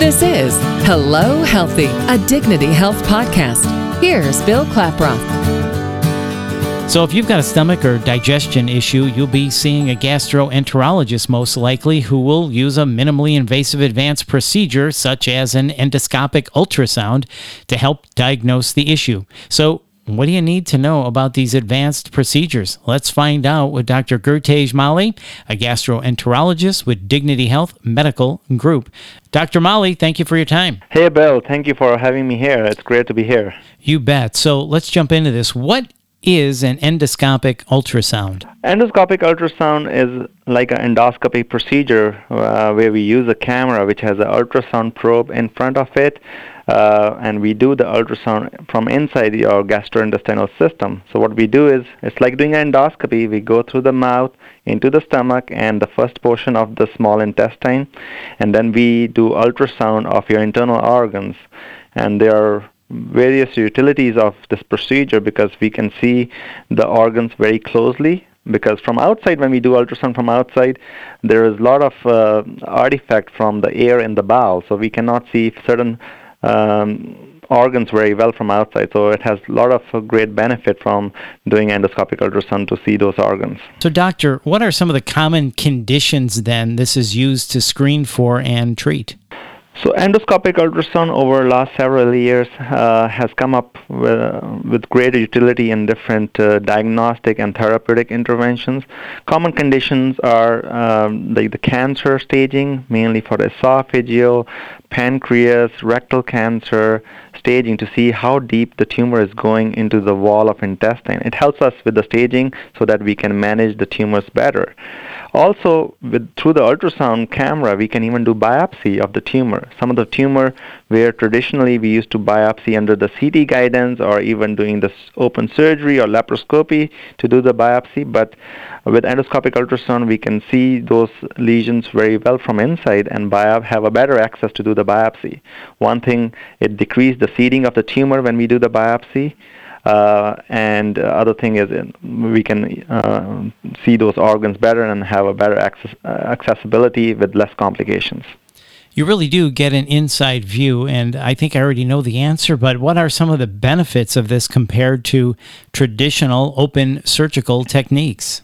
This is Hello Healthy, a Dignity Health podcast. Here's Bill Klaproth. So, if you've got a stomach or digestion issue, you'll be seeing a gastroenterologist most likely who will use a minimally invasive advanced procedure such as an endoscopic ultrasound to help diagnose the issue. So, what do you need to know about these advanced procedures? Let's find out with Dr. Gurtej Malhi, a gastroenterologist with Dignity Health Medical Group. Dr. Malhi, thank you for your time. Hey, Bill. Thank you for having me here. It's great to be here. You bet. So let's jump into this. What is an endoscopic ultrasound? Endoscopic ultrasound is like an endoscopy procedure uh, where we use a camera which has an ultrasound probe in front of it uh, and we do the ultrasound from inside your gastrointestinal system. So what we do is it's like doing an endoscopy. We go through the mouth into the stomach and the first portion of the small intestine, and then we do ultrasound of your internal organs. And there are various utilities of this procedure because we can see the organs very closely because from outside when we do ultrasound from outside there is a lot of uh, artifact from the air in the bowel so we cannot see certain um, organs very well from outside so it has a lot of uh, great benefit from doing endoscopic ultrasound to see those organs so doctor what are some of the common conditions then this is used to screen for and treat so endoscopic ultrasound over the last several years uh, has come up with, uh, with greater utility in different uh, diagnostic and therapeutic interventions. Common conditions are um, the, the cancer staging, mainly for esophageal, pancreas, rectal cancer staging to see how deep the tumor is going into the wall of intestine. It helps us with the staging so that we can manage the tumors better. Also, with through the ultrasound camera, we can even do biopsy of the tumor. Some of the tumor where traditionally we used to biopsy under the CT guidance or even doing the open surgery or laparoscopy to do the biopsy, but with endoscopic ultrasound, we can see those lesions very well from inside and biop- have a better access to do the biopsy. One thing, it decreased the seeding of the tumor when we do the biopsy. Uh, and other thing is we can uh, see those organs better and have a better access, uh, accessibility with less complications. You really do get an inside view, and I think I already know the answer, but what are some of the benefits of this compared to traditional open surgical techniques?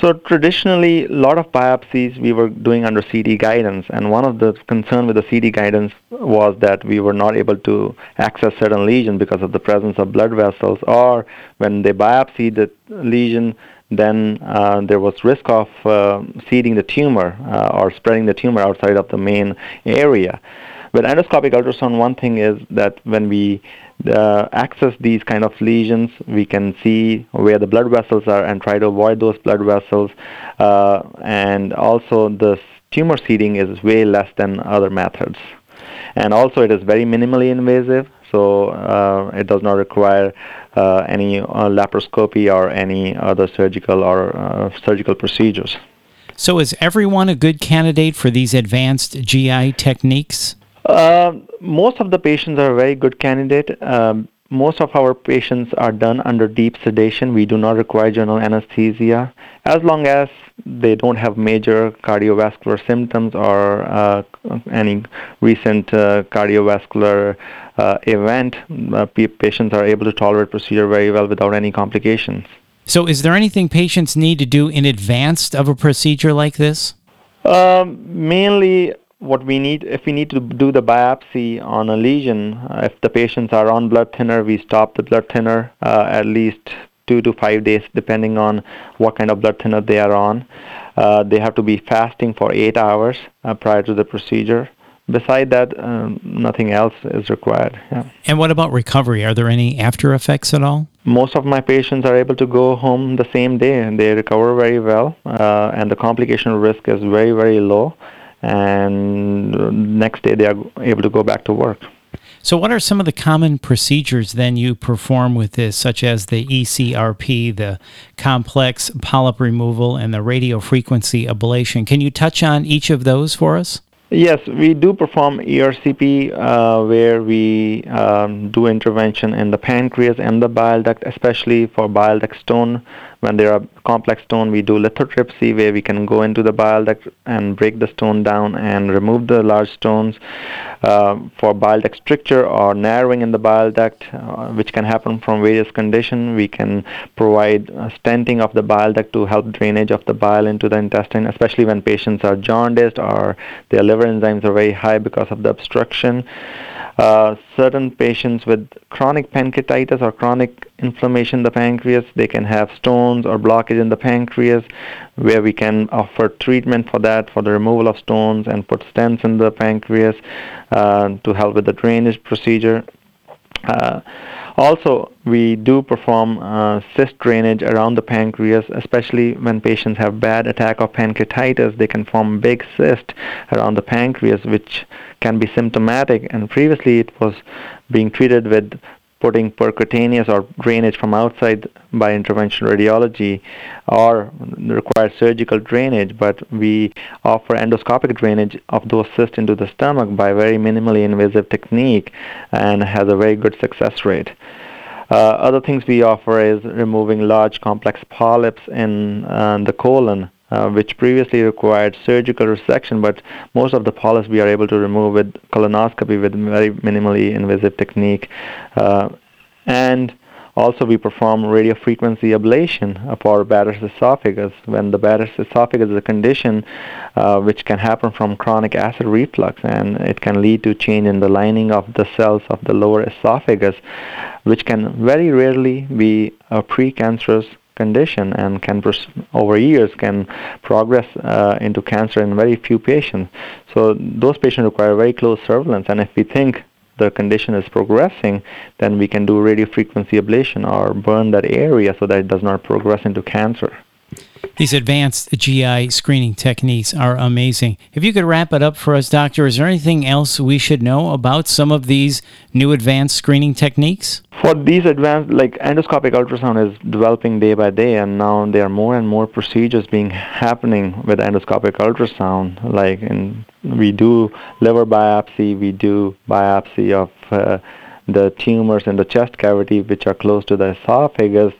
So traditionally, a lot of biopsies we were doing under CT guidance, and one of the concern with the CT guidance was that we were not able to access certain lesions because of the presence of blood vessels, or when they biopsied the lesion, then uh, there was risk of uh, seeding the tumor uh, or spreading the tumor outside of the main area. With endoscopic ultrasound, one thing is that when we uh, access these kind of lesions, we can see where the blood vessels are and try to avoid those blood vessels. Uh, and also, the tumor seeding is way less than other methods. And also, it is very minimally invasive, so uh, it does not require uh, any uh, laparoscopy or any other surgical or uh, surgical procedures. So, is everyone a good candidate for these advanced GI techniques? Uh, most of the patients are a very good candidate. Um, most of our patients are done under deep sedation. We do not require general anesthesia as long as they don't have major cardiovascular symptoms or uh, any recent uh, cardiovascular uh, event. Uh, patients are able to tolerate procedure very well without any complications. So, is there anything patients need to do in advance of a procedure like this? Um, mainly what we need if we need to do the biopsy on a lesion uh, if the patients are on blood thinner we stop the blood thinner uh, at least two to five days depending on what kind of blood thinner they are on. Uh, they have to be fasting for eight hours uh, prior to the procedure. Beside that um, nothing else is required yeah. and what about recovery? Are there any after effects at all? Most of my patients are able to go home the same day. And they recover very well uh, and the complication risk is very very low and next day they are able to go back to work. So, what are some of the common procedures then you perform with this, such as the ECRP, the complex polyp removal, and the radiofrequency ablation? Can you touch on each of those for us? Yes, we do perform ERCP uh, where we um, do intervention in the pancreas and the bile duct, especially for bile duct stone When there are complex stone, we do lithotripsy, where we can go into the bile duct and break the stone down and remove the large stones. Uh, for bile duct stricture or narrowing in the bile duct, uh, which can happen from various conditions, we can provide stenting of the bile duct to help drainage of the bile into the intestine, especially when patients are jaundiced or their liver enzymes are very high because of the obstruction. Uh, certain patients with chronic pancreatitis or chronic inflammation in the pancreas, they can have stones or blockage in the pancreas, where we can offer treatment for that, for the removal of stones and put stents in the pancreas uh, to help with the drainage procedure. Uh, also, we do perform uh, cyst drainage around the pancreas, especially when patients have bad attack of pancreatitis. They can form big cyst around the pancreas, which can be symptomatic. And previously, it was being treated with putting percutaneous or drainage from outside by interventional radiology or require surgical drainage, but we offer endoscopic drainage of those cysts into the stomach by very minimally invasive technique and has a very good success rate. Uh, other things we offer is removing large complex polyps in uh, the colon uh, which previously required surgical resection, but most of the polyps we are able to remove with colonoscopy with very minimally invasive technique. Uh, and also, we perform radiofrequency ablation of our Barrett's esophagus. When the Barrett's esophagus is a condition uh, which can happen from chronic acid reflux, and it can lead to change in the lining of the cells of the lower esophagus, which can very rarely be a precancerous condition and can over years can progress uh, into cancer in very few patients. So those patients require very close surveillance. And if we think the condition is progressing, then we can do radiofrequency ablation or burn that area so that it does not progress into cancer. These advanced GI screening techniques are amazing. If you could wrap it up for us, Doctor, is there anything else we should know about some of these new advanced screening techniques? For these advanced, like endoscopic ultrasound is developing day by day, and now there are more and more procedures being happening with endoscopic ultrasound. Like in, we do liver biopsy, we do biopsy of uh, the tumors in the chest cavity, which are close to the esophagus.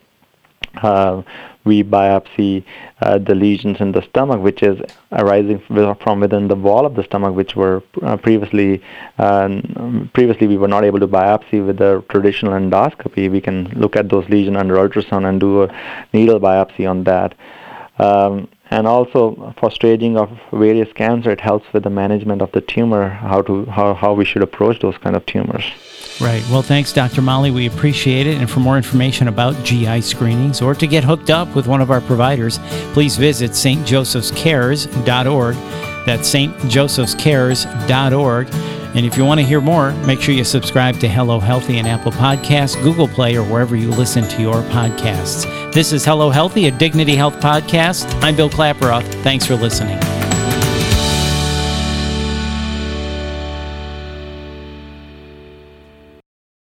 Uh, we biopsy uh, the lesions in the stomach, which is arising from within the wall of the stomach, which were uh, previously uh, previously we were not able to biopsy with the traditional endoscopy. We can look at those lesions under ultrasound and do a needle biopsy on that. Um, and also for staging of various cancer, it helps with the management of the tumor, how to how, how we should approach those kind of tumors. Right. Well, thanks, Dr. Malhi. We appreciate it. And for more information about GI screenings or to get hooked up with one of our providers, please visit stjosephscares.org. That's stjosephscares.org. And if you want to hear more, make sure you subscribe to Hello Healthy and Apple Podcasts, Google Play, or wherever you listen to your podcasts. This is Hello Healthy, a Dignity Health podcast. I'm Bill Klaproth. Thanks for listening.